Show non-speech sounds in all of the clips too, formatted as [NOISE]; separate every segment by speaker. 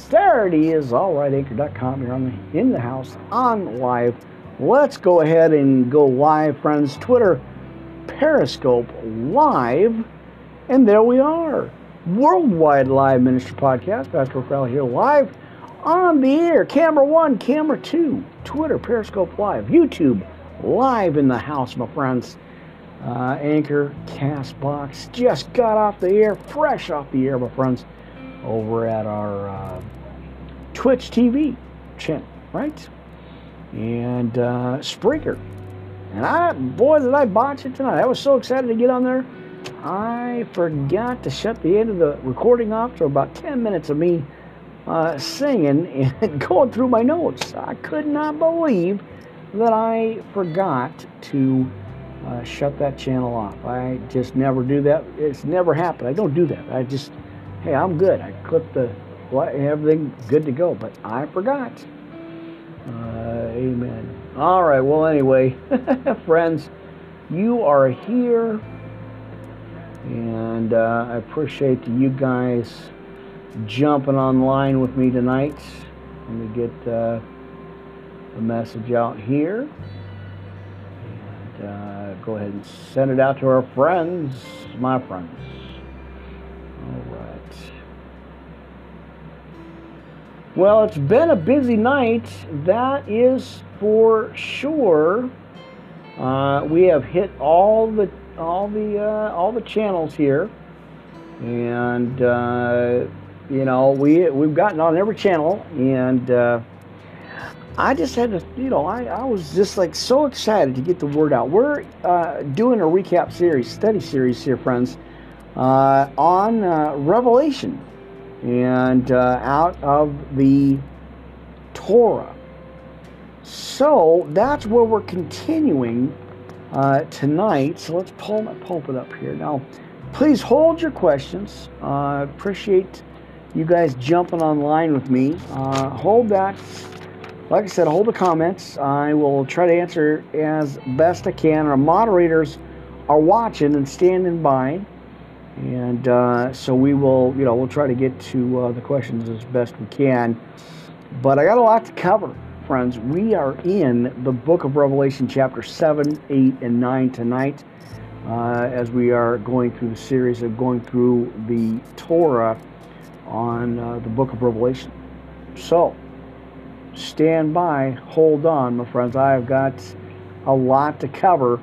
Speaker 1: it is. All right, anchor.com. You're on the, in the house on live. Let's go ahead and go live, friends. Twitter, Periscope live. And there we are. Worldwide Live Ministry Podcast. Pastor Crowley here live on the air. Camera one, camera two, Twitter, Periscope live, YouTube live in the house, my friends. Uh, Anchor, Castbox, just got off the air, fresh off the air, my friends, over at our uh, Twitch TV channel, right? And uh. And I, boy, did I botch it tonight. I was so excited to get on there. I forgot to shut the end of the recording off for about 10 minutes of me uh, singing and [LAUGHS] going through my notes. I could not believe that I forgot to uh, shut that channel off. I just never do that. It's never happened. I don't do that. I just, hey, I'm good. I clipped the what everything good to go, but I forgot. Uh, amen. All right. Well, anyway, [LAUGHS] friends, you are here, and uh, I appreciate you guys jumping online with me tonight. Let me get uh, the message out here. And uh, go ahead and send it out to our friends, my friends. Well, it's been a busy night. That is for sure. Uh, we have hit all the all the uh, all the channels here, and uh, you know, we we've gotten on every channel, and uh, I just had to, you know, I, I was just like so excited to get the word out. We're uh, doing a recap series, study series here, friends, uh, on uh, Revelation and uh, out of the Torah. So that's where we're continuing uh, tonight. So let's pull my pulpit up here now. Please hold your questions. I appreciate you guys jumping online with me. Uh, hold that. Like I said, hold the comments. I will try to answer as best I can. Our moderators are watching and standing by. And uh, so we will, you know, we'll try to get to uh, the questions as best we can. But I got a lot to cover, friends. We are in the book of Revelation, chapter 7, 8, and 9 tonight, uh, as we are going through the series of going through the Torah on uh, the book of Revelation. So, stand by, hold on, my friends. I have got a lot to cover.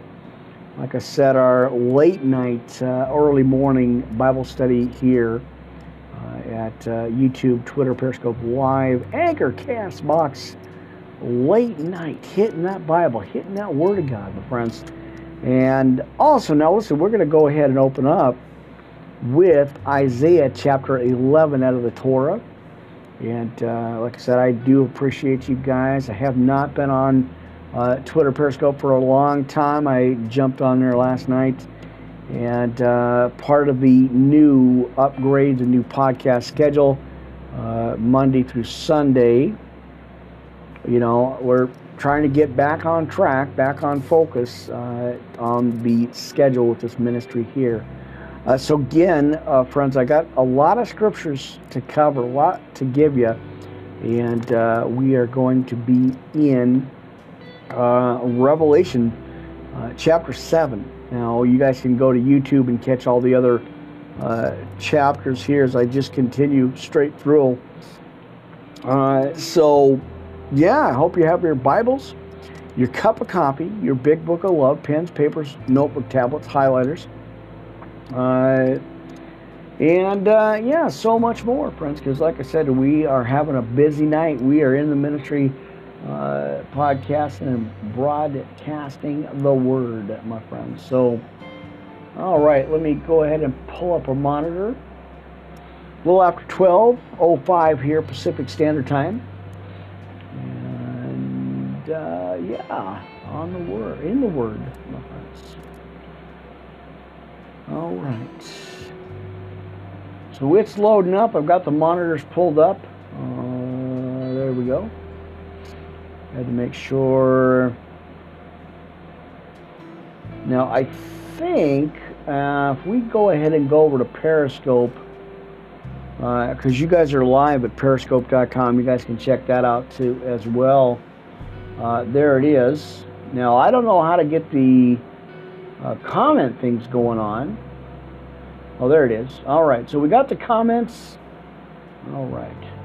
Speaker 1: Like I said, our late night, uh, early morning Bible study here uh, at uh, YouTube, Twitter, Periscope Live, Anchor, Castbox, late night, hitting that Bible, hitting that Word of God, my friends. And also, now listen, we're going to go ahead and open up with Isaiah chapter 11 out of the Torah. And uh, like I said, I do appreciate you guys. I have not been on uh, Twitter Periscope for a long time. I jumped on there last night. And uh, part of the new upgrade, the new podcast schedule, uh, Monday through Sunday, you know, we're trying to get back on track, back on focus uh, on the schedule with this ministry here. Uh, so again, uh, friends, I got a lot of scriptures to cover, a lot to give you, and we are going to be in uh, Revelation uh, chapter seven. Now, you guys can go to YouTube and catch all the other uh, chapters here as I just continue straight through. so, yeah, I hope you have your Bibles, your cup of coffee, your big book of love, pens, papers, notebook, tablets, highlighters uh, and uh, yeah, so much more, friends. Because, like I said, we are having a busy night. We are in the ministry uh, podcasting and broadcasting the word, my friends. So, all right, let me go ahead and pull up a monitor. A little after 12:05 here Pacific Standard Time, and uh, yeah, on the word, in the word, my friends. All right. So it's loading up. I've got the monitors pulled up. Uh, there we go. Had to make sure. Now I think uh, if we go ahead and go over to Periscope, because uh, you guys are live at periscope.com. You guys can check that out too as well. Uh, there it is. Now, I don't know how to get the uh, comment things going on. Oh, there it is. All right, so we got the comments. All right.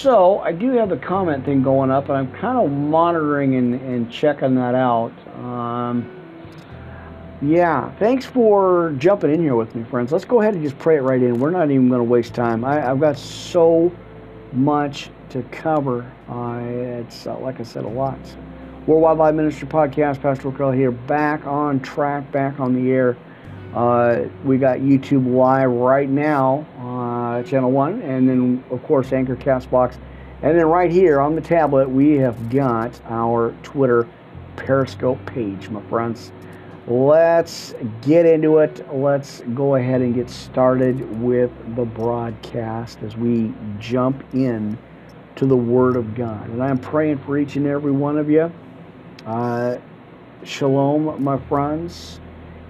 Speaker 1: So I do have the comment thing going up, and I'm kind of monitoring and, and checking that out. Um, yeah, thanks for jumping in here with me, friends. Let's go ahead and just pray it right in. We're not even going to waste time. I, have got so much to cover. Uh, it's, uh, like I said, a lot. Worldwide Wildlife Ministry Podcast, Pastor Raquel here, back on track, back on the air. Uh, we got YouTube live right now, uh, channel one, and then of course Anchor Castbox, and then right here on the tablet we have got our Twitter Periscope page, my friends. Let's get into it. Let's go ahead and get started with the broadcast as we jump in to the Word of God. And I'm praying for each and every one of you. Uh, shalom, my friends.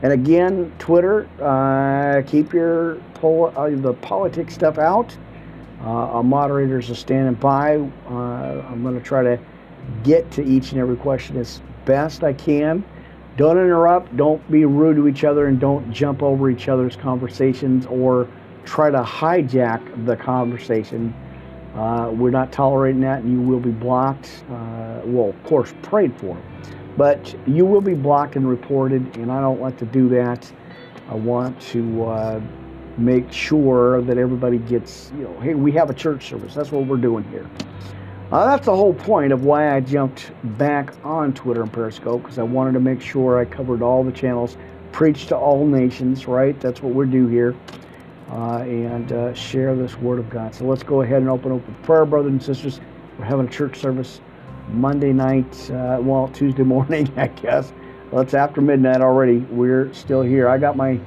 Speaker 1: And again, Twitter, uh, keep your pol- uh, the politics stuff out. Uh, our moderators are standing by. Uh, I'm going to try to get to each and every question as best I can. Don't interrupt, don't be rude to each other, and don't jump over each other's conversations or try to hijack the conversation. Uh, we're not tolerating that, and you will be blocked. Uh, well, of course, prayed for. But you will be blocked and reported, and I don't like to do that. I want to uh, make sure that everybody gets, you know, hey, we have a church service. That's what we're doing here. Uh, that's the whole point of why I jumped back on Twitter and Periscope because I wanted to make sure I covered all the channels, preach to all nations, right? That's what we do here, uh, and uh, share this word of God. So let's go ahead and open up with prayer, brothers and sisters. We're having a church service Monday night, uh, well, Tuesday [LAUGHS] morning, I guess. Well, it's after midnight already. We're still here. I got my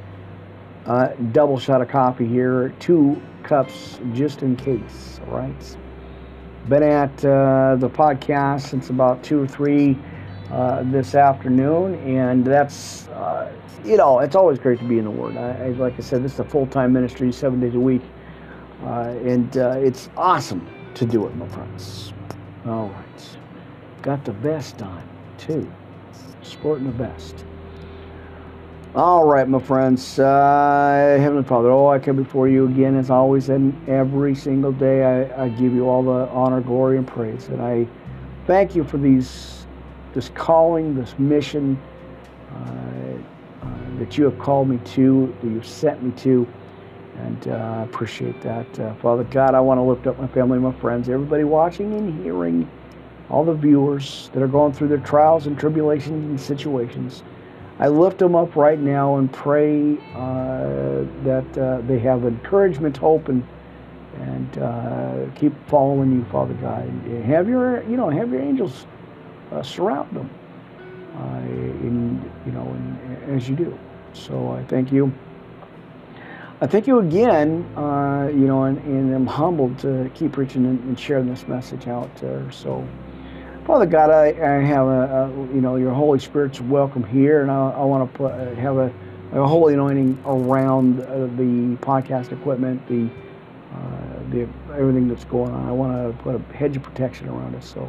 Speaker 1: uh, double shot of coffee here, two cups just in case, all right? Been at uh, the podcast since about two or three uh, this afternoon, and that's, uh, you know, it's always great to be in the Word. I, like I said, this is a full time ministry, seven days a week, uh, and it's awesome to do it, my friends. All right. Got the vest on, too. Sporting the vest. All right, my friends. Uh, Heavenly Father, oh, I come before you again as always, and every single day I, I give you all the honor, glory, and praise. And I thank you for these, this calling, this mission uh, uh, that you have called me to, that you've sent me to. And uh, I appreciate that. Uh, Father God, I want to lift up my family, my friends, everybody watching and hearing all the viewers that are going through their trials and tribulations and situations. I lift them up right now and pray uh, that uh, they have encouragement, hope, and and uh, keep following you, Father God. And have your you know have your angels uh, surround them, uh, in you know in, as you do. So I thank you. I thank you again, uh, you know, and, and I'm humbled to keep preaching and, and sharing this message out there. So. Father God, I, I have a, a, you know, your Holy Spirit's welcome here, and I, I want to put, uh, have a, a holy anointing around uh, the podcast equipment, the, uh, the everything that's going on. I want to put a hedge of protection around us, so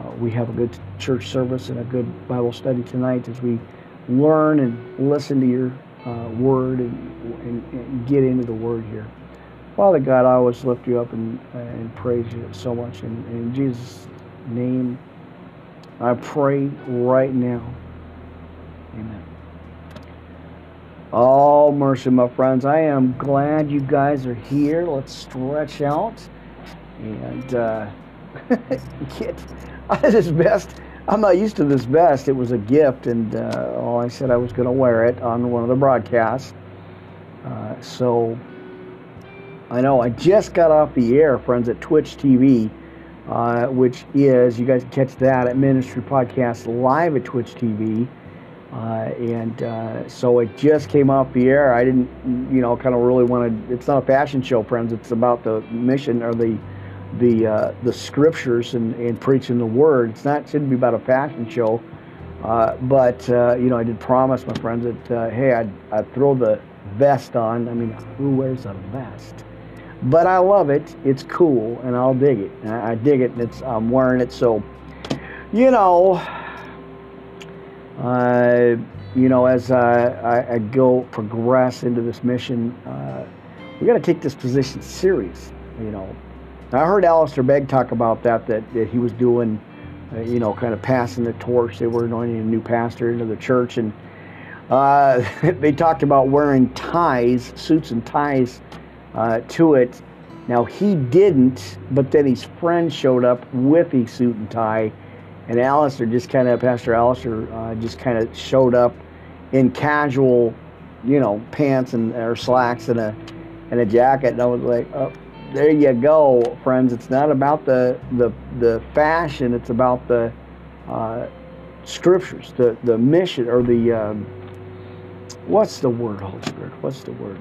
Speaker 1: uh, we have a good church service and a good Bible study tonight as we learn and listen to your uh, word and, and, and, get into the word here. Father God, I always lift you up and, and praise you so much, and in Jesus' name, I pray right now. Amen. Oh, mercy, my friends. I am glad you guys are here. Let's stretch out and uh, [LAUGHS] get [LAUGHS] this vest. I'm not used to this vest. It was a gift, and uh, oh, I said I was going to wear it on one of the broadcasts. Uh, so I know I just got off the air, friends, at Twitch TV uh, which is, you guys can catch that at Ministry Podcast live at Twitch TV. Uh, and uh, so it just came off the air. I didn't, you know, kind of really want to. It's not a fashion show, friends. It's about the mission or the the uh, the scriptures and, and preaching the word. It's not it shouldn't be about a fashion show. Uh, but uh, you know, I did promise my friends that hey, I'd, I'd throw the vest on. I mean, who wears a vest? But I love it. It's cool, and I'll dig it. I, I dig it, and it's I'm wearing it. So, you know, uh, you know, as I, I, go progress into this mission, uh, we got to take this position serious. You know, I heard Alistair Begg talk about that, that, that he was doing, uh, you know, kind of passing the torch. They were anointing a new pastor into the church, and uh, [LAUGHS] they talked about wearing ties, suits and ties uh, to it. Now, he didn't, but then his friend showed up with a suit and tie, and Alistair just kind of, Pastor Alistair uh, just kind of showed up in casual, you know, pants and or slacks and a and a jacket, and I was like, oh there you go, friends. It's not about the the, the fashion. It's about the uh, scriptures, the the mission, or the um, what's the word, Holy Spirit? What's the word?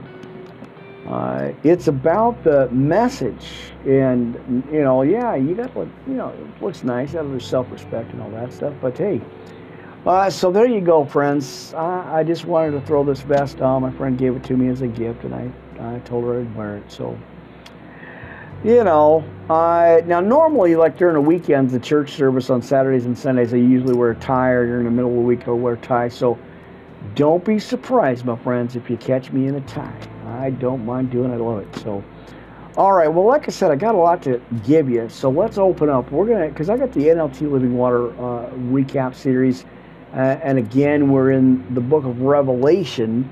Speaker 1: Uh, it's about the message, and you know, yeah, you got what you know. It looks nice, out of self-respect and all that stuff. But hey, uh, so there you go, friends. I, I, just wanted to throw this vest on. My friend gave it to me as a gift, and I I told her I'd wear it. So you know, I, now normally, like during the weekends, the church service on Saturdays and Sundays, I usually wear a tie, or during the middle of the week, I'll wear a tie. So don't be surprised, my friends, if you catch me in a tie. I don't mind doing it, I love it. So, all right, well, like I said, I got a lot to give you. So let's open up. We're to, because I got the NLT Living Water uh, recap series. Uh, and again, we're in the book of Revelation.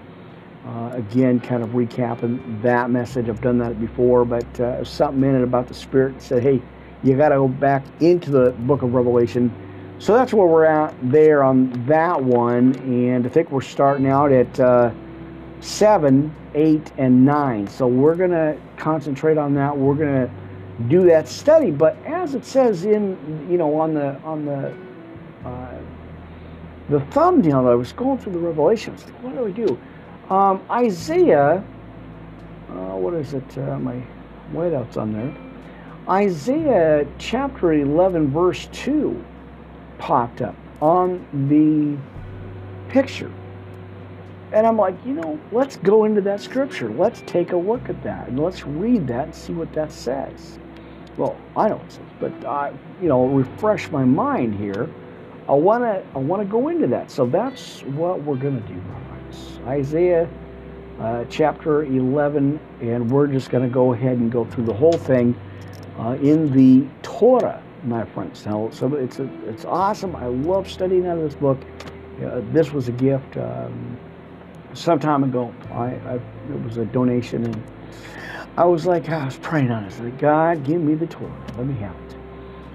Speaker 1: Uh, again, kind of recapping that message. I've done that before, but uh, something in it about the Spirit said, hey, you got to go back into the book of Revelation. So that's where we're at there on that one. And I think we're starting out at uh, 7, 8, and 9. So we're going to concentrate on that. We're going to do that study. But as it says in, you know, on the, on the, uh, the thumbnail, I was going through the Revelations. What do we do? Um, Isaiah, uh, what is it? Uh, my whiteout's on there. Isaiah chapter 11, verse 2 popped up on the picture. And I'm like, you know, let's go into that scripture. Let's take a look at that and let's read that and see what that says. Well, I know it says, but I, you know, refresh my mind here. I want to, I want to go into that. So that's what we're to do. Isaiah uh, chapter 11, and we're just to go ahead and go through the whole thing uh, in the Torah, my friends. Now, so it's a, it's awesome. I love studying out of this book. Uh, this was a gift um, some time ago. I, I, it was a donation, and I was like, I was praying on it. Like, God, give me the Torah. Let me have it.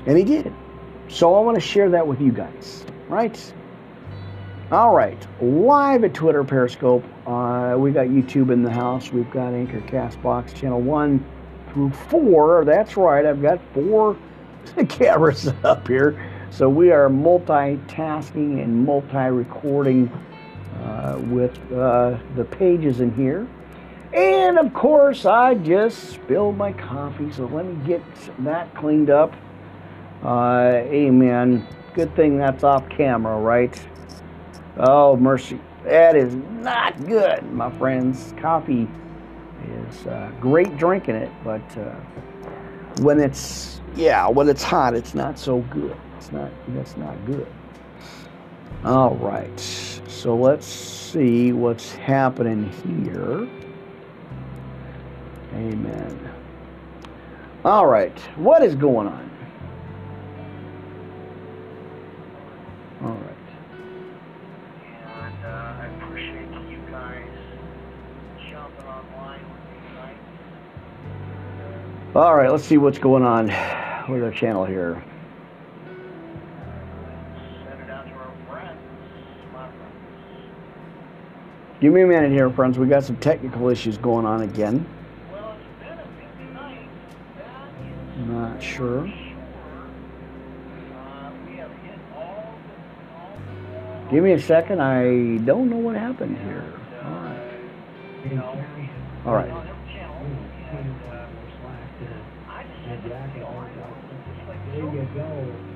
Speaker 1: And He did. So I want to share that with you guys, right? All right, live at Twitter, Periscope. Uh, we got YouTube in the house. We've got Anchor, Castbox, Channel One through four. That's right. I've got four [LAUGHS] cameras up here, so we are multitasking and multi-recording uh, with uh, the pages in here. And of course, I just spilled my coffee, so let me get that cleaned up. Uh, amen. Good thing that's off camera, right? Oh, mercy. That is not good, my friends. Coffee is uh, great drinking it, but uh, when it's, yeah, when it's hot, it's not so good. It's not, that's not good. All right. So let's see what's happening here. Amen. All right. What is going on? All right. All right, let's see what's going on with our channel here. Give me a minute here, friends. We got some technical issues going on again. Not sure. Give me a second. I don't know what happened here. All right. All right.
Speaker 2: There you go.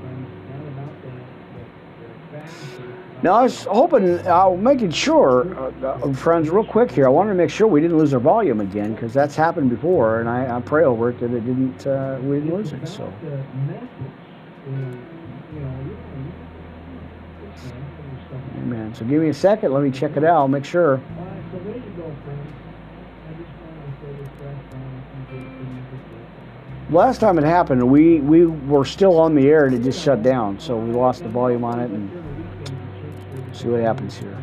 Speaker 1: Now I was hoping, I uh, making sure, uh, uh, friends, real quick here. I wanted to make sure we didn't lose our volume again because that's happened before, and I, I pray over it that it didn't. Uh, we didn't lose it. So. Amen. So give me a second. Let me check it out. Make sure.
Speaker 2: Last time
Speaker 1: it happened, we we were still on the air and it just shut down. So we lost the volume on it and see what happens here.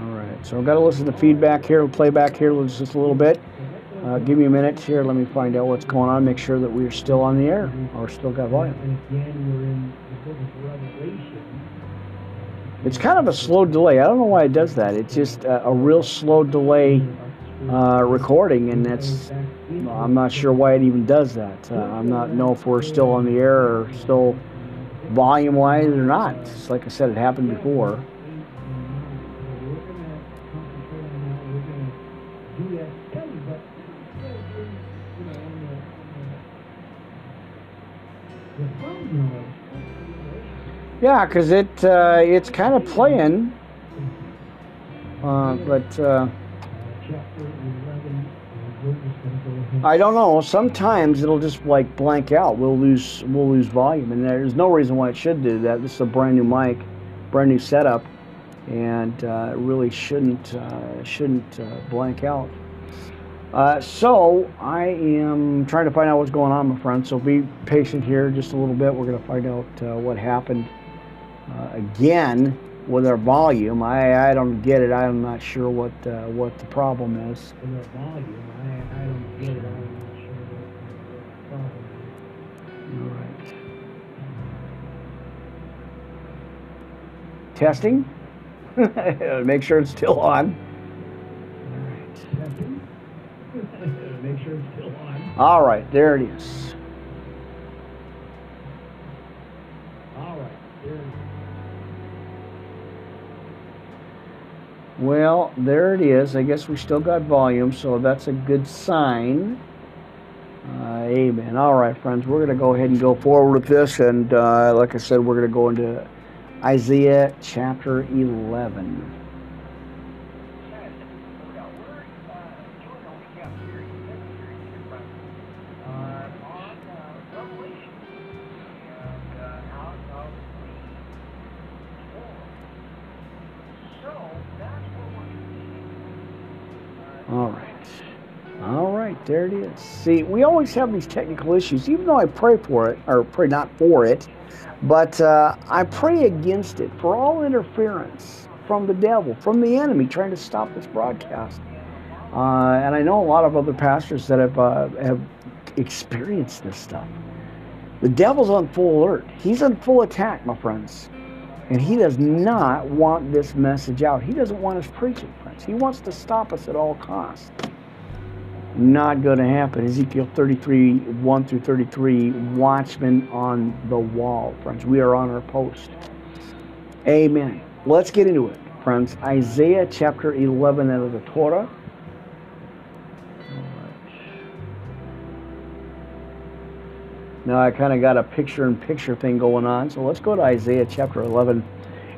Speaker 1: All right. So I've got to listen to feedback here, playback here just a little bit. Uh, give me a minute here. Let me find out what's going on. Make sure that we're still on the air or still got volume. It's kind of a slow delay. I don't know why it does that. It's just a, a real slow delay uh, recording, and that's I'm not sure why it even does that. Uh, I'm not know if we're still on the air or still volume wise or not. It's like I said, it happened before. Yeah, because it uh, it's kind of playing, uh, but uh, I don't know. Sometimes it'll just like blank out. We'll lose we'll lose volume, and there's no reason why it should do that. This is a brand new mic, brand new setup, and uh, it really shouldn't uh, shouldn't uh, blank out. So I am trying to find out what's going on, my friend. So be patient here just a little bit. We're going to find out what happened uh, again with our volume. I, I don't get it. I'm not sure what uh, what the problem is.
Speaker 2: In the volume, I, I don't get it. I'm not sure what, the problem is.
Speaker 1: All right. Testing. [LAUGHS] Make sure it's still on.
Speaker 2: Second. [LAUGHS] Make sure it's still on.
Speaker 1: All right, there it is.
Speaker 2: All right. There it is.
Speaker 1: Well, there it is. I guess we still got volume, so that's a good sign. Uh, amen. All right, friends, we're going to go ahead and go forward with this. And uh, like I said, we're going to go into Isaiah chapter 11. See, we always have these technical issues, even though I pray for it, or pray not for it, but uh, I pray against it for all interference from the devil, from the enemy trying to stop this broadcast. Uh, and I know a lot of other pastors that have uh, have experienced this stuff. The devil's on full alert. He's on full attack, my friends. And he does not want this message out. He doesn't want us preaching, friends. He wants to stop us at all costs. Not going to happen. Ezekiel 33, 1 through 33, watchmen on the wall, friends. We are on our post. Amen. Let's get into it, friends. Isaiah chapter 11 out of the Torah. Now I kind of got a picture in picture thing going on. So let's go to Isaiah chapter 11.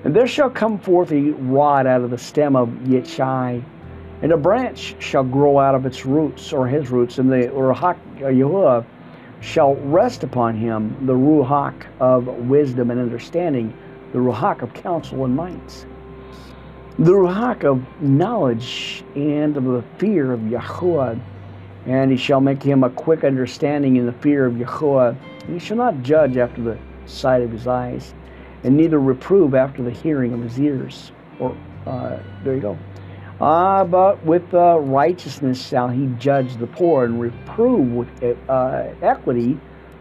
Speaker 1: And there shall come forth a rod out of the stem of Yeshai, and a branch shall grow out of its roots, or his roots, and the Ruach Yahuwah shall rest upon him, the Ruach of wisdom and understanding, the Ruach of counsel and might, the Ruach of knowledge and of the fear of Yahuwah and he shall make him a quick understanding in the fear of. And he shall not judge after the sight of his eyes, and neither reprove after the hearing of his ears. Or uh, there you go. Ah, but with uh, righteousness shall he judge the poor, and reprove with uh, equity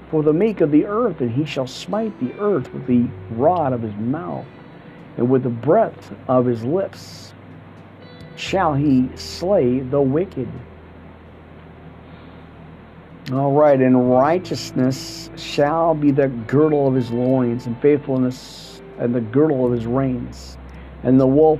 Speaker 1: for the meek of the earth, and he shall smite the earth with the rod of his mouth, and with the breath of his lips shall he slay the wicked. All right, and righteousness shall be the girdle of his loins, and faithfulness and the girdle of his reins. And the wolf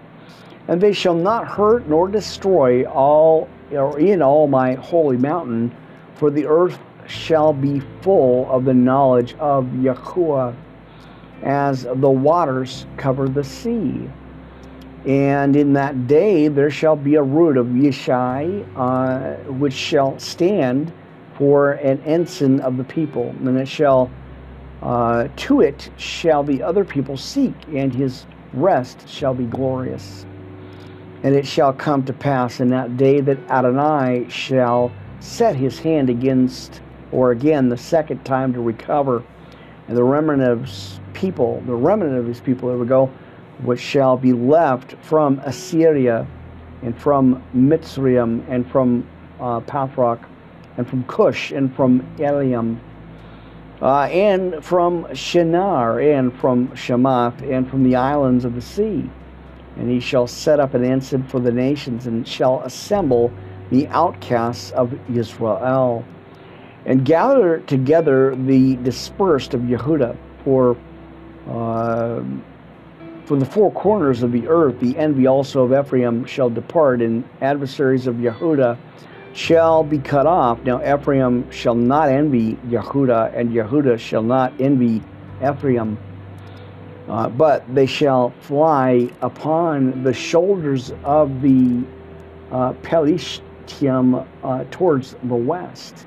Speaker 1: And they shall not hurt nor destroy all or in all my holy mountain, for the earth shall be full of the knowledge of Yahuwah, as the waters cover the sea. And in that day there shall be a root of Yeshai, uh, which shall stand for an ensign of the people, and it shall uh, to it shall the other people seek, and his rest shall be glorious. And it shall come to pass in that day that Adonai shall set his hand against, or again the second time to recover, and the remnant of his people, the remnant of his people, there we go, which shall be left from Assyria, and from Mitzrayim, and from uh, Pathros, and from Cush, and from Elam, uh, and from Shinar, and from Hamath, and from the islands of the sea. And he shall set up an ensign for the nations, and shall assemble the outcasts of Israel, and gather together the dispersed of Yehuda, for uh, from the four corners of the earth the envy also of Ephraim shall depart, and adversaries of Yehuda shall be cut off. Now Ephraim shall not envy Yehuda, and Yehuda shall not envy Ephraim. Uh, but they shall fly upon the shoulders of the uh, Pelishtim uh, towards the west,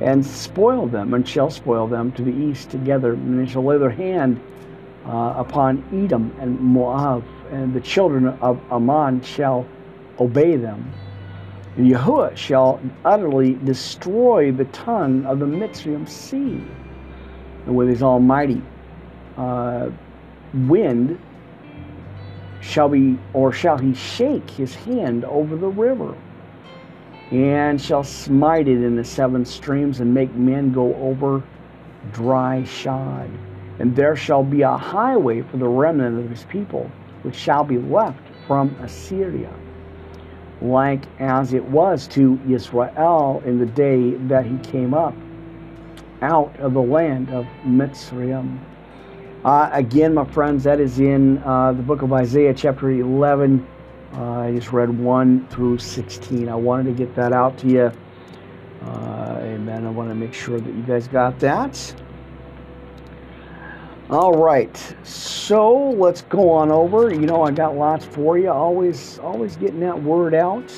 Speaker 1: and spoil them, and shall spoil them to the east together. And they shall lay their hand uh, upon Edom and Moab, and the children of Ammon shall obey them. And Yahuwah shall utterly destroy the tongue of the Mitzrayim sea. And with his almighty uh, wind shall be, or shall he shake his hand over the river, and shall smite it in the seven streams, and make men go over dry shod. And there shall be a highway for the remnant of his people, which shall be left from Assyria like as it was to Israel in the day that he came up out of the land of Mitzrayim. Uh, again, my friends, that is in uh, the book of Isaiah, chapter 11. Uh, I just read 1 through 16. I wanted to get that out to you. Uh, amen. I want to make sure that you guys got that. All right, so let's go on over. You know, I got lots for you. Always, always getting that word out.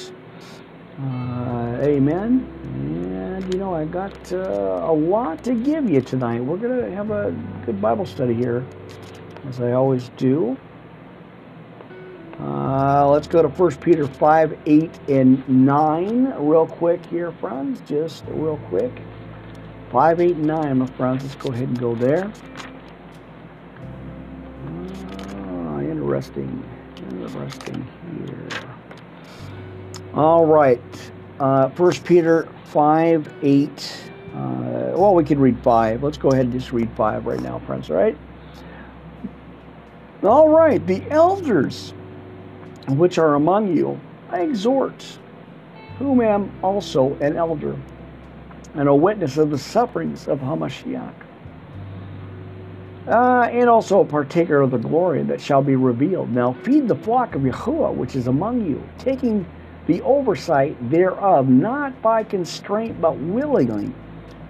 Speaker 1: Uh, amen. And you know, I got uh, a lot to give you tonight. We're gonna have a good Bible study here, as I always do. Uh, let's go to 1 Peter 5, 8, and 9 real quick here, friends. Just real quick. 5, 8, and 9, my friends. Let's go ahead and go there. interesting. Interesting here. All right. Uh, First Peter 5 8. Uh, well, we can read 5. Let's go ahead and just read 5 right now, friends, all right? All right. The elders which are among you, I exhort, whom am also an elder and a witness of the sufferings of Hamashiach uh, and also a partaker of the glory that shall be revealed. Now feed the flock of Yahuwah which is among you, taking the oversight thereof, not by constraint, but willingly,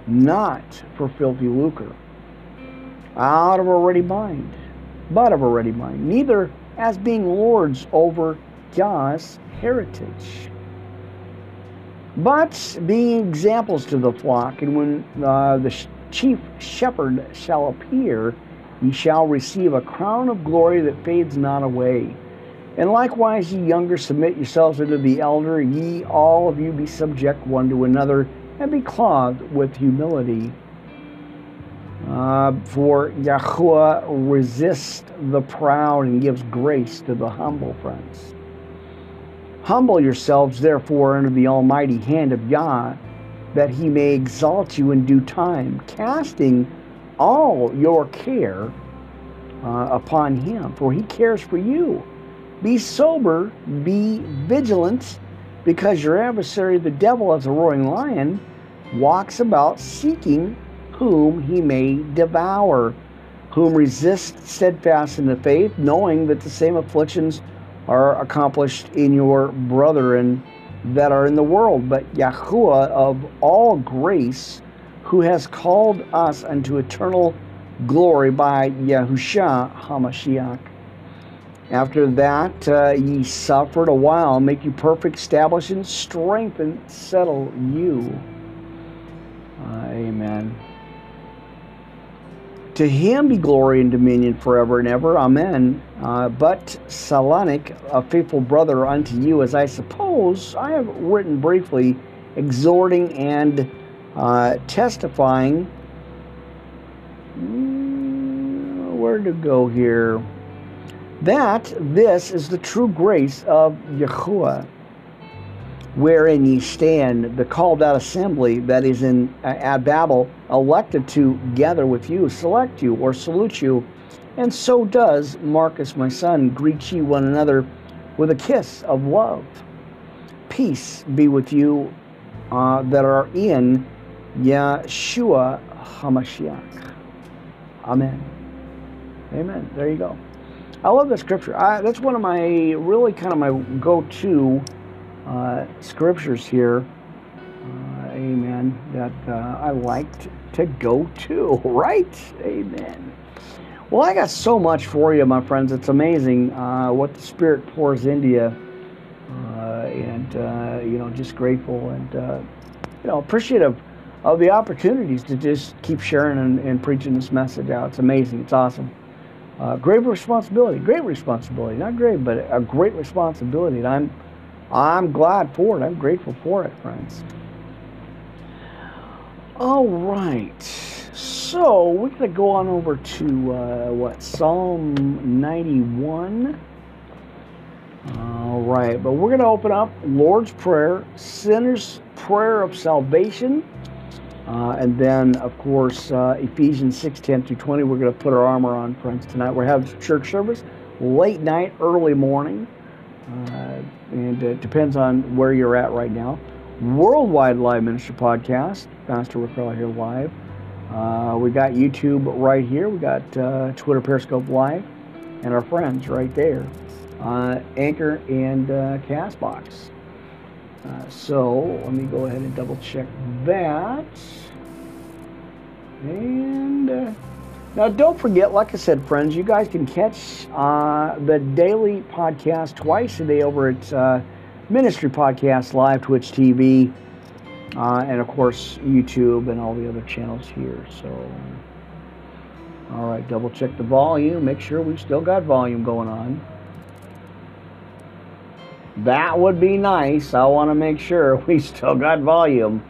Speaker 1: not for filthy lucre, out of a ready mind, but of a ready mind, neither as being lords over God's heritage, but being examples to the flock. And when uh, the chief shepherd shall appear, ye shall receive a crown of glory that fades not away. And likewise, ye younger, submit yourselves unto the elder. Ye all of you be subject one to another, and be clothed with humility. Uh, for Yahuwah resists the proud and gives grace to the humble, friends. Humble yourselves, therefore, under the almighty hand of Yah, that he may exalt you in due time, casting all your care uh, upon him, for he cares for you. Be sober, be vigilant, because your adversary, the devil, as a roaring lion, walks about seeking whom he may devour, whom resist steadfast in the faith, knowing that the same afflictions are accomplished in your brethren that are in the world. But Yahuwah of all grace, who has called us unto eternal glory by Yahusha HaMashiach. After that, uh, ye suffered a while, make you perfect, establish and strengthen, settle you. Uh, amen. To him be glory and dominion forever and ever. Amen. Uh, but Salonic, a faithful brother unto you, as I suppose I have written briefly, exhorting and uh, testifying. Mm, where to go here? That this is the true grace of Yahuwah wherein ye stand, the called out assembly that is in uh, at Babel, elected to gather with you, select you, or salute you. And so does Marcus, my son, greet ye one another with a kiss of love. Peace be with you uh, that are in Yeshua HaMashiach. Amen. Amen. There you go. I love that scripture. I, that's one of my really kind of my go-to uh, scriptures here, uh, amen, that uh, I liked to go to, [LAUGHS] right? Amen. Well, I got so much for you, my friends. It's amazing uh, what the Spirit pours into you. Uh, and, uh, you know, just grateful and, you know, appreciative of the opportunities to just keep sharing and, and preaching this message out. It's amazing. It's awesome. Uh, great responsibility, great responsibility, not great, but a great responsibility. And I'm, I'm glad for it. I'm grateful for it, friends. All right. So we're going to go on over to uh, what Psalm 91. All right, but we're going to open up Lord's Prayer, Sinner's Prayer of Salvation, uh, and then, of course, uh, Ephesians 6 10 through 20. We're going to put our armor on, friends, tonight. We're having church service late night, early morning. Uh, and it depends on where you're at right now. Worldwide Live Ministry Podcast, Pastor Rick here live. Uh, we got YouTube right here. We got uh, Twitter Periscope live, and our friends right there, uh, Anchor and Castbox. Uh, so let me go ahead and double check that. And uh, now, don't forget, like I said, friends, you guys can catch uh, the daily podcast twice a day over at uh, Ministry Podcast Live, Twitch TV, uh, and of course, YouTube and all the other channels here. So, all right, double check the volume, make sure we've still got volume going on. That would be nice. I want to make sure we [LAUGHS] still got volume.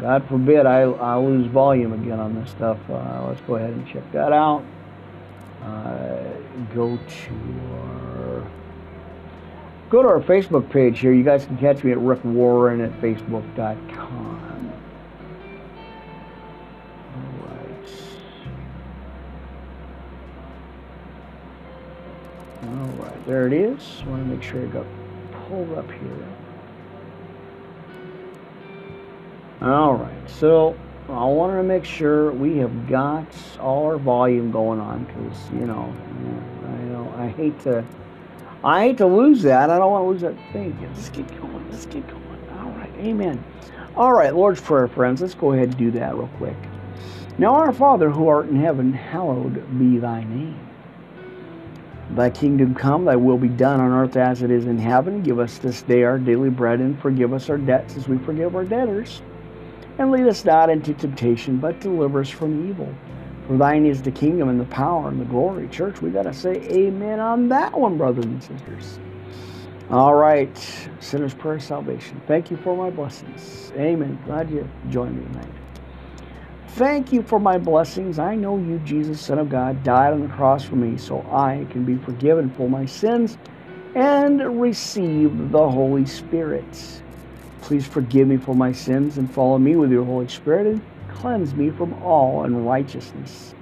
Speaker 1: God forbid I, I lose volume again on this stuff. Uh, let's go ahead and check that out. Uh, go to our go to our Facebook page here. You guys can catch me at Rick Warren at Facebook.com. All right. All right, there it is. I want to make sure I got pulled up here. All right, so I wanted to make sure we have got all our volume going on because you know, I know I hate to, I hate to lose that. I don't want to lose that thing. Let's get going. Let's get going. All right, Amen. All right, Lord's prayer, friends. Let's go ahead and do that real quick. Now, our Father who art in heaven, hallowed be thy name. Thy kingdom come, thy will be done on earth as it is in heaven. Give us this day our daily bread and forgive us our debts as we forgive our debtors and lead us not into temptation, but deliver us from evil. For thine is the kingdom and the power and the glory. Church, we got to say amen on that one, brothers and sisters. All right, sinner's prayer salvation. Thank you for my blessings. Amen. Glad you joined me tonight. Thank you for my blessings. I know you, Jesus, Son of God, died on the cross for me so I can be forgiven for my sins and receive the Holy Spirit. Please forgive me for my sins and follow me with your Holy Spirit and cleanse me from all unrighteousness.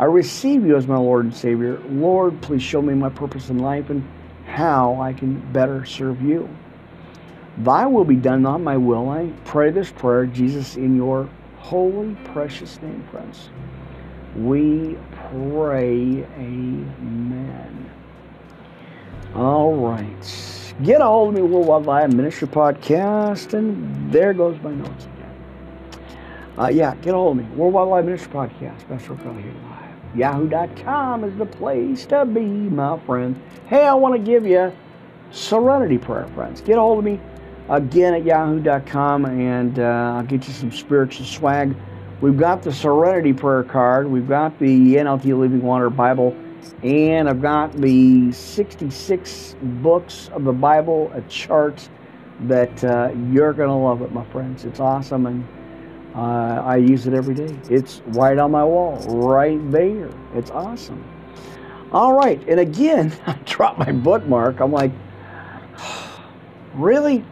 Speaker 1: I receive you as my Lord and Savior. Lord, please show me my purpose in life and how I can better serve you. Thy will be done, not my will. I pray this prayer, Jesus, in your holy, precious name, friends. We pray, Amen. All right. Get a hold of me, Worldwide Live Ministry Podcast, and there goes my notes again. Uh, yeah, get a hold of me, Worldwide Live Ministry Podcast, Pastor Carl here live. Yahoo.com is the place to be, my friends. Hey, I want to give you Serenity Prayer, friends. Get a hold of me again at yahoo.com and uh, I'll get you some spiritual swag. We've got the Serenity Prayer card, we've got the NLT Living Water Bible, and I've got the 66 books of the Bible, a chart that uh, you're going to love it, my friends. It's awesome and uh, I use it every day. It's right on my wall, right there. It's awesome. All right, and again, [LAUGHS] I dropped my bookmark. I'm like, [SIGHS] really?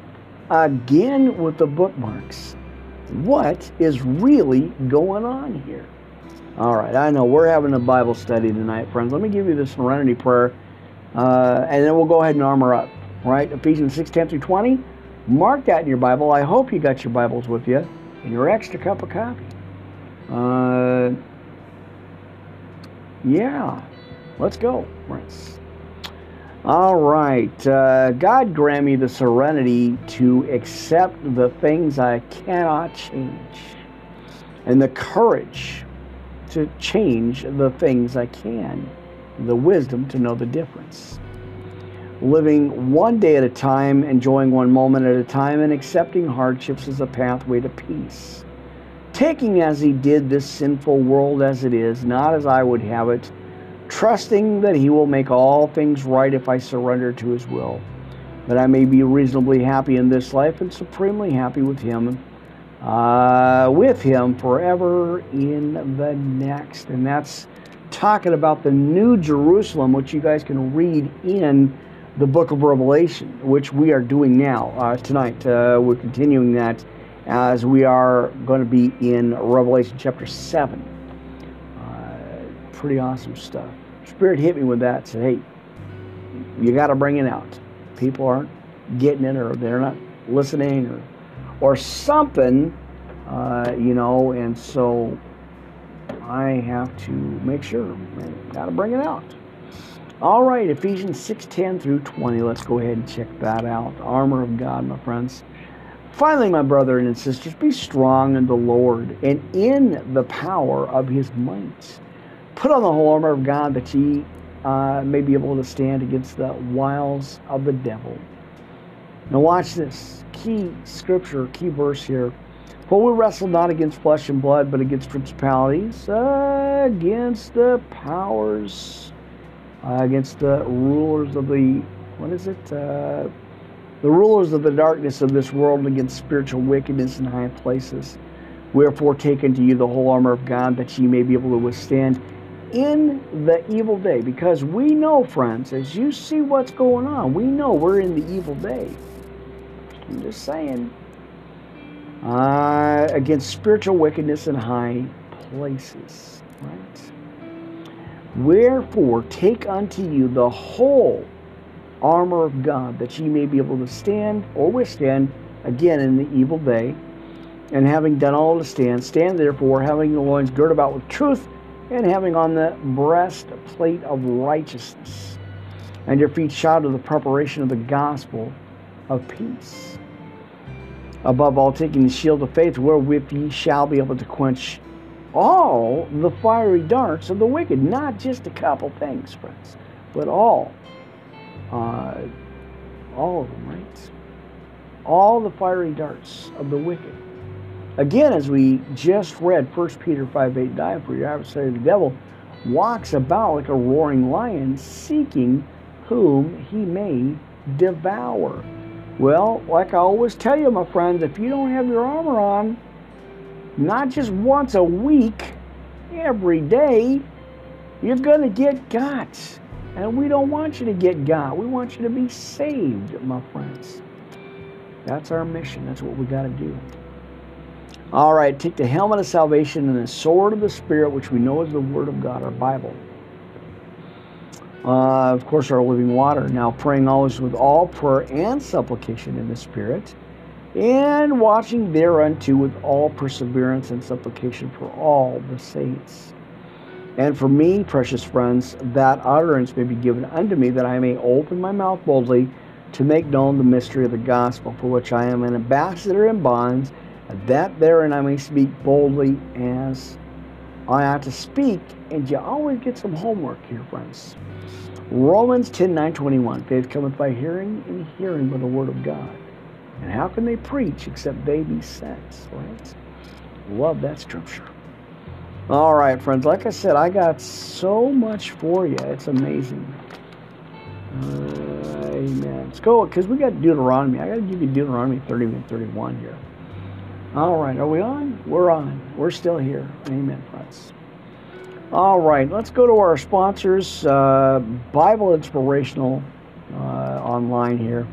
Speaker 1: Again with the bookmarks. What is really going on here? All right, I know we're having a Bible study tonight, friends. Let me give you the serenity prayer, uh, and then we'll go ahead and armor up. Right, Ephesians 6 10 through 20. Mark that in your Bible. I hope you got your Bibles with you and your extra cup of coffee. Uh, yeah, let's go, friends. All right. Uh, God grant me the serenity to accept the things I cannot change and the courage to change the things I can, the wisdom to know the difference. Living one day at a time, enjoying one moment at a time, and accepting hardships as a pathway to peace. Taking as he did this sinful world as it is, not as I would have it, trusting that he will make all things right if I surrender to his will, that I may be reasonably happy in this life and supremely happy with him, uh, with him forever in the next. And that's talking about the New Jerusalem, which you guys can read in the book of Revelation, which we are doing now uh, tonight. Uh, we're continuing that as we are going to be in Revelation chapter 7. Pretty awesome stuff. Spirit hit me with that, said, hey, you got to bring it out. People aren't getting it or they're not listening or, or something, uh, you know, and so I have to make sure, got to bring it out. All right, Ephesians 6:10 through 20. Let's go ahead and check that out. Armor of God, my friends. Finally, my brethren and sisters, be strong in the Lord and in the power of his might. Put on the whole armor of God that ye uh, may be able to stand against the wiles of the devil. Now, watch this key scripture, key verse here. For we wrestle not against flesh and blood, but against principalities, against the powers, uh, against the rulers of the, what is it? Uh, the rulers of the darkness of this world against spiritual wickedness in high places. Wherefore, take unto you the whole armor of God, that ye may be able to withstand in the evil day. Because we know, friends, as you see what's going on, we know we're in the evil day. I'm just saying. Uh, against spiritual wickedness in high places. Right? Wherefore, take unto you the whole armor of God, that ye may be able to stand or withstand again in the evil day. And having done all to stand, stand therefore, having the loins girt about with truth, and having on the breastplate of righteousness, and your feet shod with the preparation of the gospel of peace. Above all, taking the shield of faith, wherewith ye shall be able to quench all the fiery darts of the wicked. Not just a couple things, friends, but all uh, all of them, right? All the fiery darts of the wicked. Again, as we just read 1 Peter 5 8, die for your adversary, the devil, walks about like a roaring lion, seeking whom he may devour. Well, like I always tell you, my friends, if you don't have your armor on, not just once a week, every day, you're going to get got. And we don't want you to get got. We want you to be saved, my friends. That's our mission. That's what we got to do. All right, take the helmet of salvation and the sword of the Spirit, which we know is the Word of God, our Bible. Uh, of course, our living water. Now, praying always with all prayer and supplication in the Spirit, and watching thereunto with all perseverance and supplication for all the saints. And for me, precious friends, that utterance may be given unto me, that I may open my mouth boldly to make known the mystery of the gospel, for which I am an ambassador in bonds, that therein I may speak boldly as I ought to speak. And you always get some homework here, friends. Romans 10 9 21. Faith cometh by hearing, and hearing by the word of God. And how can they preach except they be sent? Right? Love that scripture. All right, friends. Like I said, I got so much for you. It's amazing. Uh, amen. Let's go, because we got Deuteronomy. I got to give you Deuteronomy 30 and 31 here. All right, are we on? We're on. We're still here. Amen, friends. All right, let's go to our sponsors, uh, Bible Inspirational uh, online here.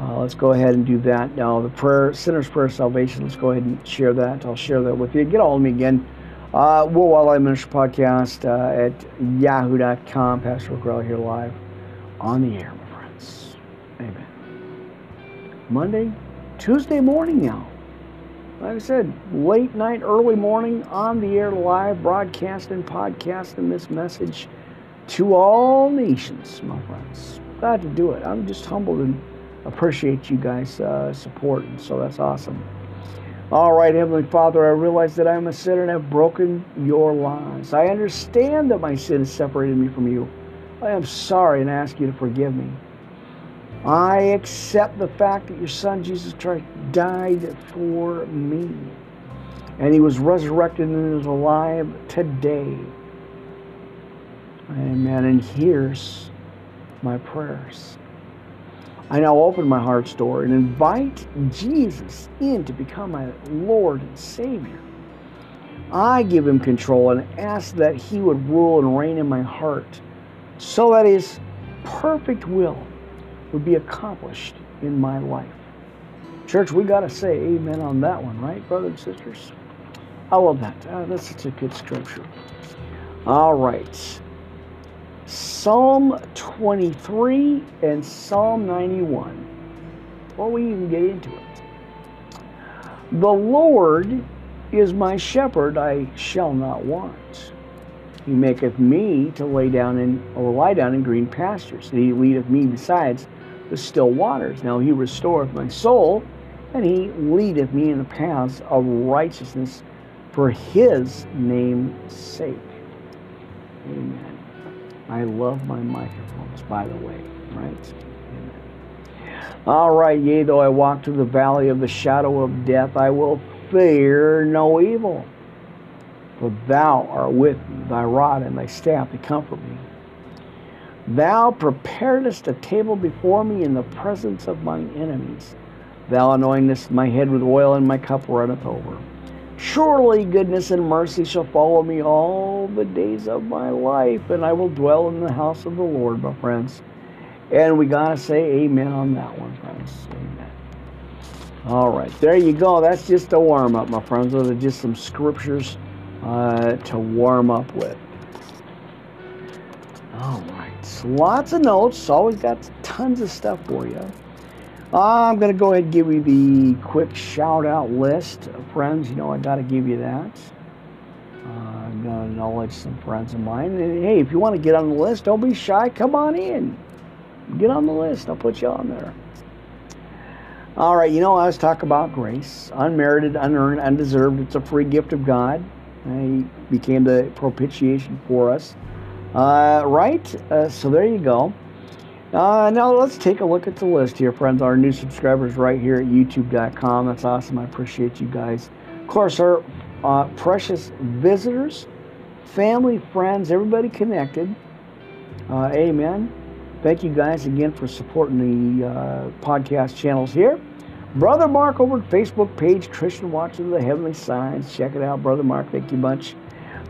Speaker 1: Uh, let's go ahead and do that. Now, the prayer, Sinner's Prayer of Salvation, let's go ahead and share that. I'll share that with you. Get all of me again. Uh, Will Wildlife Ministry Podcast uh, at yahoo.com. Pastor Grell here live on the air, my friends. Amen. Monday, Tuesday morning now. Like I said, late night, early morning, on the air live, broadcasting, podcasting this message to all nations, my friends. Glad to do it. I'm just humbled and appreciate you guys' uh, support, so that's awesome. All right, Heavenly Father, I realize that I am a sinner and have broken your laws. I understand that my sin has separated me from you. I am sorry and ask you to forgive me. I accept the fact that your Son, Jesus Christ, died for me. And he was resurrected and is alive today. Amen. And hears my prayers. I now open my heart's door and invite Jesus in to become my Lord and Savior. I give him control and ask that he would rule and reign in my heart so that his perfect will would be accomplished in my life. Church, we got to say amen on that one, right, brothers and sisters? I love that. Uh, that's such a good scripture. All right. Psalm 23 and Psalm 91. Well, we even get into it. The Lord is my shepherd, I shall not want. He maketh me to lay down in or lie down in green pastures, he leadeth me besides the still waters. Now he restoreth my soul, and he leadeth me in the paths of righteousness for his name's sake. Amen. I love my microphones, by the way, right? Amen. All right, yea, though I walk through the valley of the shadow of death, I will fear no evil. For thou art with me, thy rod and thy staff, they comfort me. Thou preparest a table before me in the presence of mine enemies. Thou anointest my head with oil, and my cup runneth over. Surely goodness and mercy shall follow me all the days of my life, and I will dwell in the house of the Lord, my friends. And we got to say amen on that one, friends. Amen. All right, there you go. That's just a warm up, my friends. Those are just some scriptures uh, to warm up with. All so lots of notes. Always got tons of stuff for you. I'm going to go ahead and give you the quick shout out list of friends. You know, I got to give you that. Uh, I'm going to acknowledge some friends of mine. And hey, if you want to get on the list, don't be shy. Come on in. Get on the list. I'll put you on there. All right, you know, I was talking about grace unmerited, unearned, undeserved. It's a free gift of God. He became the propitiation for us. Uh, right? Uh, so there you go. Uh, now let's take a look at the list here, friends. Our new subscribers right here at youtube.com. That's awesome. I appreciate you guys. Of course, our uh, precious visitors, family, friends, everybody connected. Uh, amen. Thank you guys again for supporting the uh, podcast channels here. Brother Mark over at Facebook page, Christian Watches of the Heavenly Signs. Check it out, Brother Mark. Thank you much.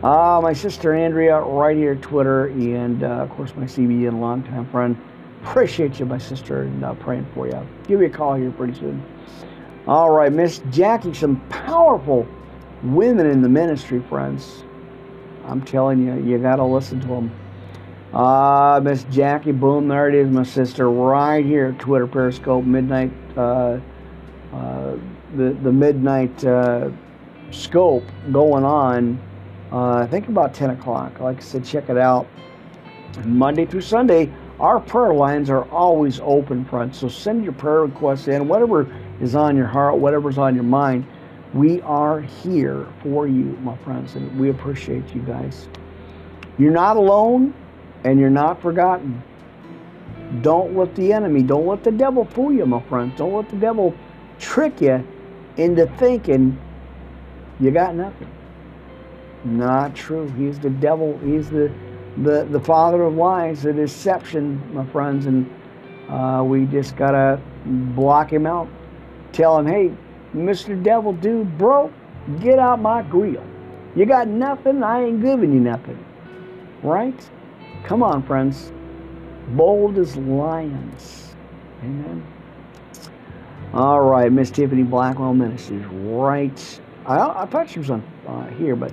Speaker 1: Uh, my sister Andrea, right here Twitter, and uh, of course my CBN longtime friend. Appreciate you, my sister, and uh, praying for you. give you a call here pretty soon. All right, Miss Jackie, some powerful women in the ministry, friends. I'm telling you, you got to listen to them. Uh, Miss Jackie, boom, there it is, my sister, right here Twitter Periscope, midnight, uh, uh, the, the midnight uh, scope going on uh, I think about 10 o'clock. Like I said, check it out. Monday through Sunday, our prayer lines are always open, friends. So send your prayer requests in, whatever is on your heart, whatever's on your mind. We are here for you, my friends, and we appreciate you guys. You're not alone and you're not forgotten. Don't let the enemy, don't let the devil fool you, my friends. Don't let the devil trick you into thinking you got nothing. Not true. He's the devil. He's the the, the father of lies, the deception, my friends, and uh, we just gotta block him out. Tell him, hey, Mr. Devil, dude, bro, get out my grill. You got nothing. I ain't giving you nothing. Right? Come on, friends. Bold as lions. Amen. All right, Miss Tiffany Blackwell Ministries. Right. I, I thought she was on uh, here, but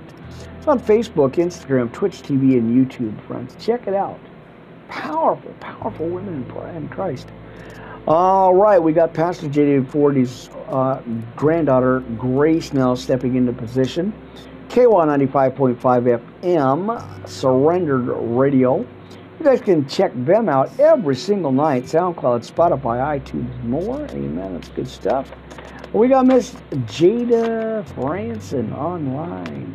Speaker 1: it's on Facebook, Instagram, Twitch TV, and YouTube, friends. Check it out. Powerful, powerful women in Christ. All right, we got Pastor J.D. Fordy's uh, granddaughter, Grace, now stepping into position. KY 95.5 FM, Surrendered Radio. You guys can check them out every single night. SoundCloud, Spotify, iTunes, more. Amen. That's good stuff. We got Miss Jada Franson online.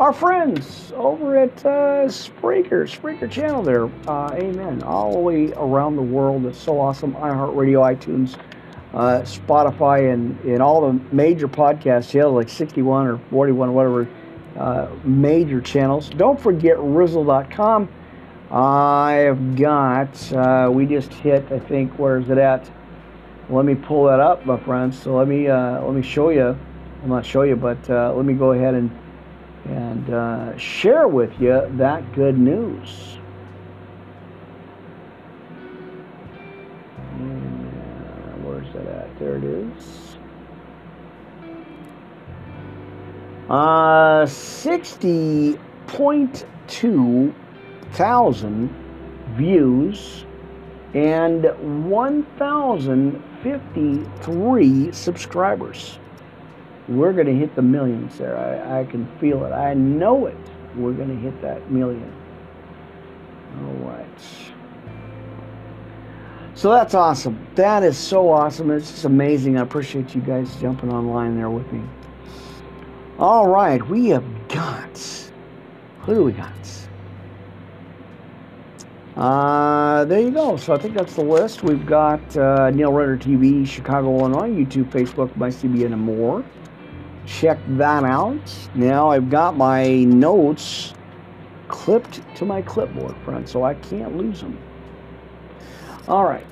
Speaker 1: Our friends over at uh, Spreaker, Spreaker channel there. Uh, amen. All the way around the world. It's so awesome. iHeartRadio, iTunes, uh, Spotify, and, and all the major podcast channels like 61 or 41, whatever uh, major channels. Don't forget Rizzle.com. I've got, uh, we just hit, I think, where is it at? Let me pull that up, my friends. So let me uh, let me show you. I'm not show you, but uh, let me go ahead and and uh, share with you that good news. And where's that at? There it is. Uh, 60.2 thousand views and 1,053 subscribers. We're going to hit the million, there. I, I can feel it. I know it. We're going to hit that million. All right. So that's awesome. That is so awesome. It's just amazing. I appreciate you guys jumping online there with me. All right. We have got. Who do we got? Uh, there you go. So I think that's the list. We've got uh, Neil Renner TV, Chicago, Illinois, YouTube, Facebook, my CBN, and more. Check that out. Now I've got my notes clipped to my clipboard, friends, so I can't lose them. All right.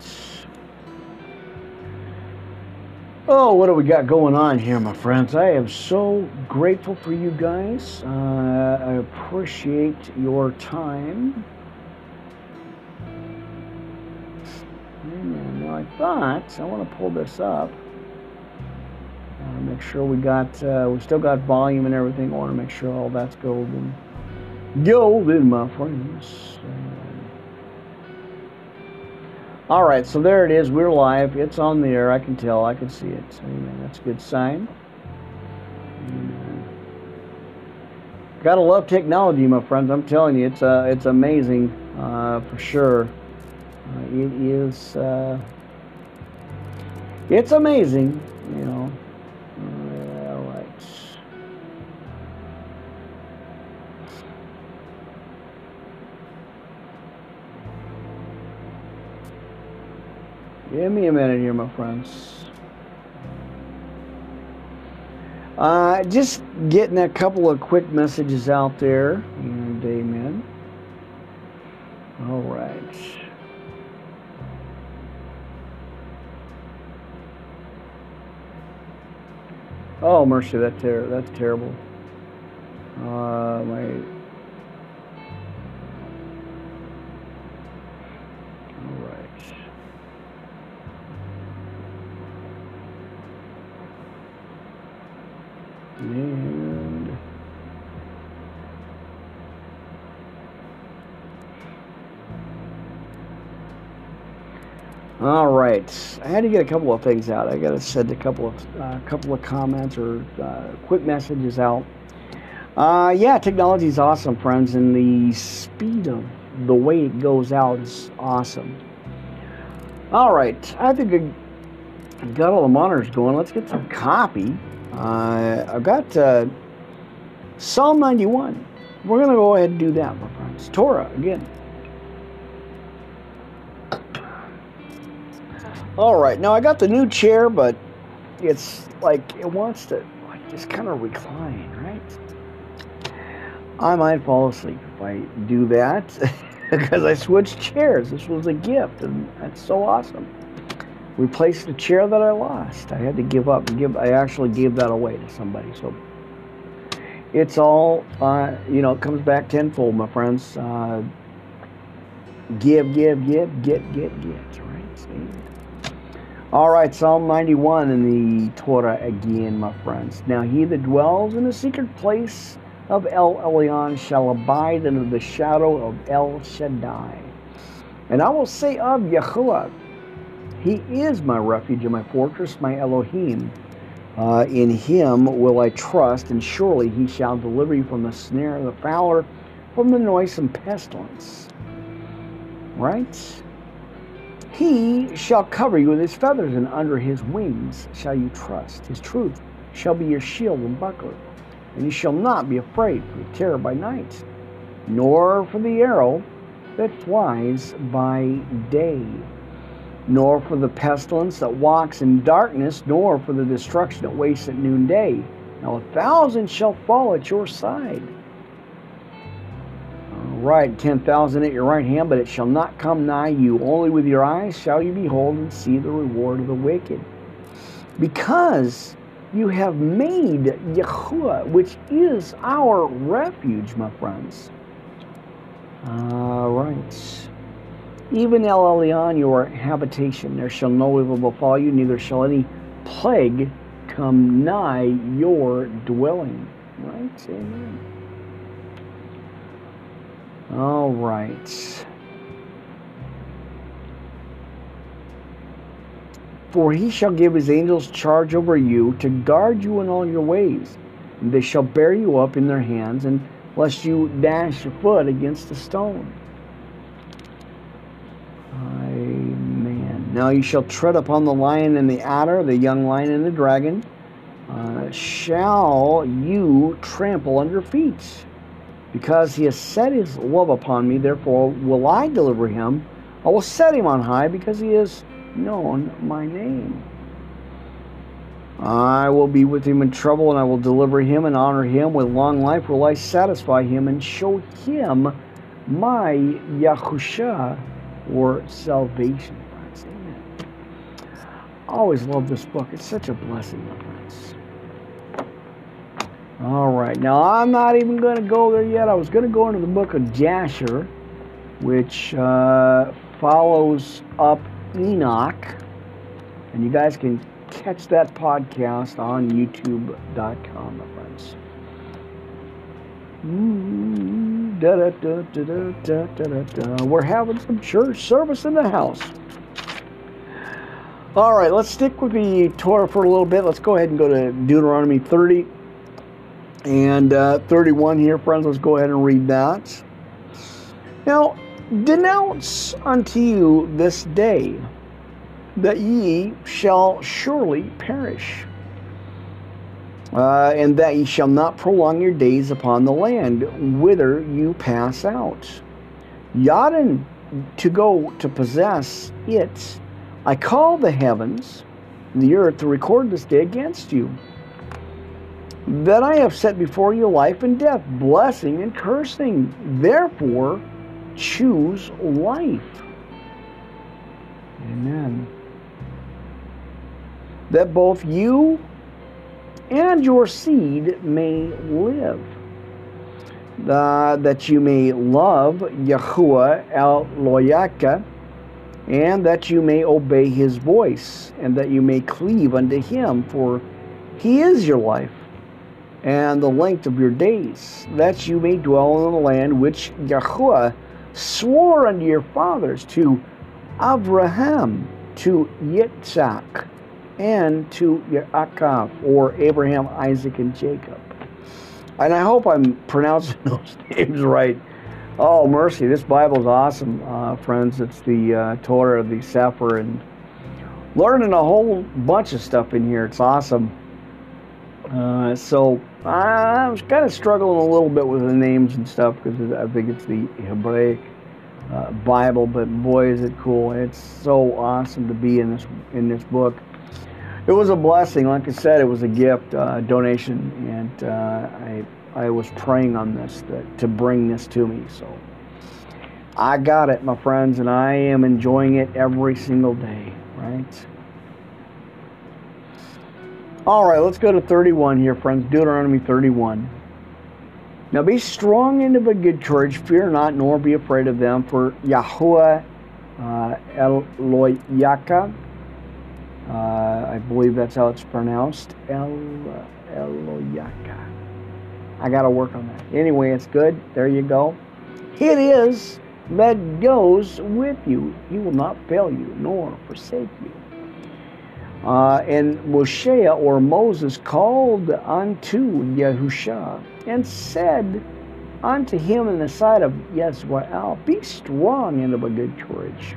Speaker 1: Oh, what do we got going on here, my friends? I am so grateful for you guys. Uh, I appreciate your time. Now I thought, I want to pull this up. Uh, make sure we got, uh, we still got volume and everything. I want to make sure all that's golden. Golden, my friends. All right, so there it is. We're live. It's on the air. I can tell. I can see it. Amen. That's a good sign. Gotta love technology, my friends. I'm telling you, it's uh, it's amazing uh, for sure. Uh, it is, uh, it's amazing, you know. All right. Give me a minute here, my friends. Uh, just getting a couple of quick messages out there, and amen. All right. Oh, mercy, that ter- that's terrible. Uh, my. All right. And. All right, I had to get a couple of things out. I got to send a couple of uh, couple of comments or uh, quick messages out. Uh, yeah, technology is awesome, friends, and the speed of the way it goes out is awesome. All right, I think I got all the monitors going. Let's get some copy. Uh, I've got uh, Psalm 91. We're going to go ahead and do that, my friends. Torah again. All right, now I got the new chair, but it's like it wants to like just kind of recline, right? I might fall asleep if I do that [LAUGHS] because I switched chairs. This was a gift, and that's so awesome. Replaced the chair that I lost. I had to give up give. I actually gave that away to somebody. So it's all, uh, you know, it comes back tenfold, my friends. Uh, give, give, give, get, get, get. Right? See? All right, Psalm 91 in the Torah again, my friends. Now, he that dwells in the secret place of El Elyon shall abide under the shadow of El Shaddai. And I will say of Yahuwah, he is my refuge and my fortress, my Elohim. Uh, in him will I trust, and surely he shall deliver you from the snare of the fowler, from the noisome pestilence. Right? He shall cover you with his feathers, and under his wings shall you trust. His truth shall be your shield and buckler. And you shall not be afraid for the terror by night, nor for the arrow that flies by day, nor for the pestilence that walks in darkness, nor for the destruction that wastes at noonday. Now a thousand shall fall at your side right, 10,000 at your right hand, but it shall not come nigh you. Only with your eyes shall you behold and see the reward of the wicked. Because you have made Yahuwah, which is our refuge, my friends. All right. Even El Elyon, your habitation, there shall no evil befall you, neither shall any plague come nigh your dwelling. Right? Amen. All right. For he shall give his angels charge over you to guard you in all your ways. And they shall bear you up in their hands, and lest you dash your foot against a stone. Amen. Now you shall tread upon the lion and the adder, the young lion and the dragon. Uh, shall you trample under feet? Because he has set his love upon me, therefore will I deliver him. I will set him on high because he has known my name. I will be with him in trouble, and I will deliver him and honor him. With long life will I satisfy him and show him my Yahusha or salvation. Amen. I always love this book. It's such a blessing, my friends. All right, now I'm not even going to go there yet. I was going to go into the book of Jasher, which uh, follows up Enoch. And you guys can catch that podcast on youtube.com, my friends. We're having some church service in the house. All right, let's stick with the Torah for a little bit. Let's go ahead and go to Deuteronomy 30 and uh, 31 here, friends. Let's go ahead and read that. Now, denounce unto you this day that ye shall surely perish, uh, and that ye shall not prolong your days upon the land whither you pass out. Yadin to go to possess it. I call the heavens, and the earth, to record this day against you that I have set before you life and death, blessing and cursing. Therefore, choose life. Amen. That both you and your seed may live. Uh, that you may love Yahuwah El Loyaka, and that you may obey his voice, and that you may cleave unto him, for he is your life and the length of your days, that you may dwell in the land which Yahuwah swore unto your fathers, to Abraham, to Yitzhak, and to Yaakov, or Abraham, Isaac, and Jacob. And I hope I'm pronouncing [LAUGHS] those names right. Oh, mercy, this Bible is awesome, uh, friends. It's the uh, Torah, of the Sefer, and learning a whole bunch of stuff in here. It's awesome. Uh, so I was kind of struggling a little bit with the names and stuff because I think it's the Hebraic uh, Bible, but boy, is it cool! It's so awesome to be in this in this book. It was a blessing, like I said, it was a gift, uh, donation, and uh, I I was praying on this that, to bring this to me. So I got it, my friends, and I am enjoying it every single day. Right. All right, let's go to 31 here, friends. Deuteronomy 31. Now be strong and of a good courage, fear not, nor be afraid of them, for Yahuwah uh, Eloyaka, uh, I believe that's how it's pronounced, El Eloyaka. I got to work on that. Anyway, it's good. There you go. It is that goes with you. He will not fail you, nor forsake you. Uh, and Moshe or Moses called unto Yahusha and said unto him in the sight of Yezrael, Be strong and of a good courage,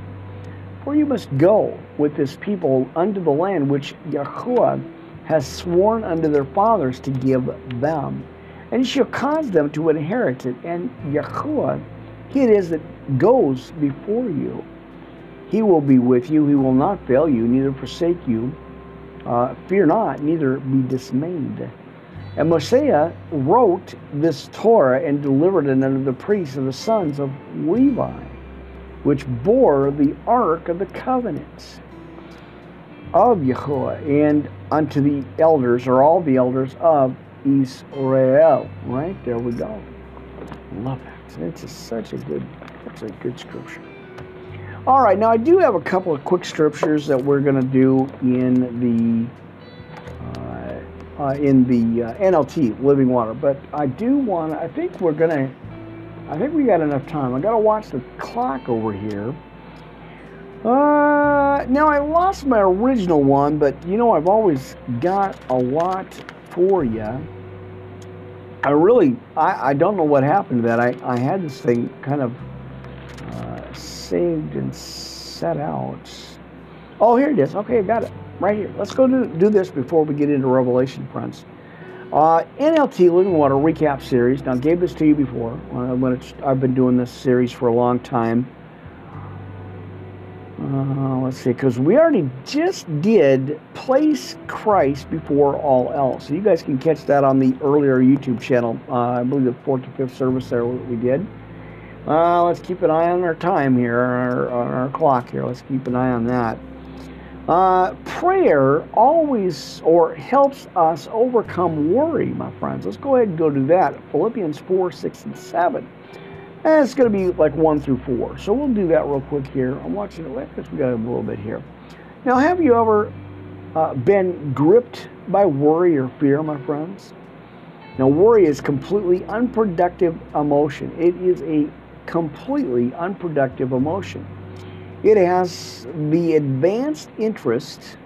Speaker 1: for you must go with this people unto the land which Yahuwah has sworn unto their fathers to give them. And shall cause them to inherit it. And Yahuwah, he it is that goes before you. He will be with you. He will not fail you, neither forsake you. Uh, fear not, neither be dismayed. And Mosiah wrote this Torah and delivered it unto the priests of the sons of Levi, which bore the ark of the covenant of Yahuwah, and unto the elders, or all the elders of Israel. Right there we go. Love that. It's such a good, such a good scripture. All right, now I do have a couple of quick scriptures that we're going to do in the uh, uh, in the uh, NLT Living Water, but I do want. I think we're going to. I think we got enough time. I got to watch the clock over here. Uh, now I lost my original one, but you know I've always got a lot for you. I really, I, I don't know what happened to that. I, I had this thing kind of saved and set out. Oh, here it is. Okay, I got it right here. Let's go do, do this before we get into Revelation, friends. Uh, NLT Living Water Recap Series. Now, I gave this to you before. When I've been doing this series for a long time. Uh, let's see, because we already just did Place Christ Before All Else. So you guys can catch that on the earlier YouTube channel. Uh, I believe the fourth or fifth service there we did. Uh, let's keep an eye on our time here, our, on our clock here. Let's keep an eye on that. Uh, prayer always or helps us overcome worry, my friends. Let's go ahead and go to that. Philippians 4, 6, and 7. And it's going to be like 1 through 4. So we'll do that real quick here. I'm watching it because we got a little bit here. Now, have you ever uh, been gripped by worry or fear, my friends? Now, worry is completely unproductive emotion. It is a completely unproductive emotion. It has the advanced interest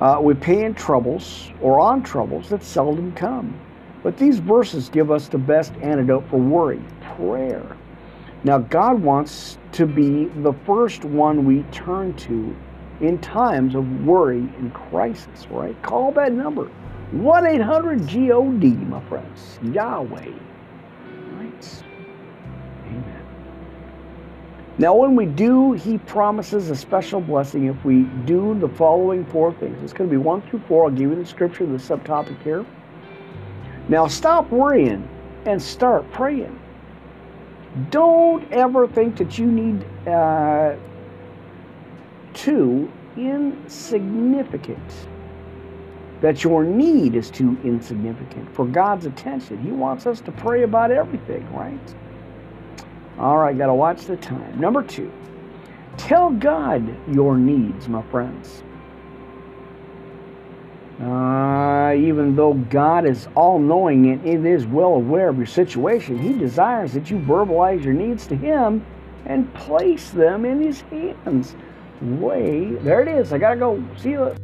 Speaker 1: uh, we pay troubles or on troubles that seldom come. But these verses give us the best antidote for worry prayer. Now, God wants to be the first one we turn to in times of worry and crisis, right? Call that number 1 800 GOD, my friends. Yahweh. Right? Now, when we do, he promises a special blessing if we do the following four things. It's going to be one through four. I'll give you the scripture, the subtopic here. Now, stop worrying and start praying. Don't ever think that you need uh, two insignificant that your need is too insignificant for God's attention. He wants us to pray about everything, right? All right, got to watch the time. Number two, tell God your needs, my friends. Uh, even though God is all knowing and it is well aware of your situation, He desires that you verbalize your needs to Him and place them in His hands. Way, there it is. I got to go. See you.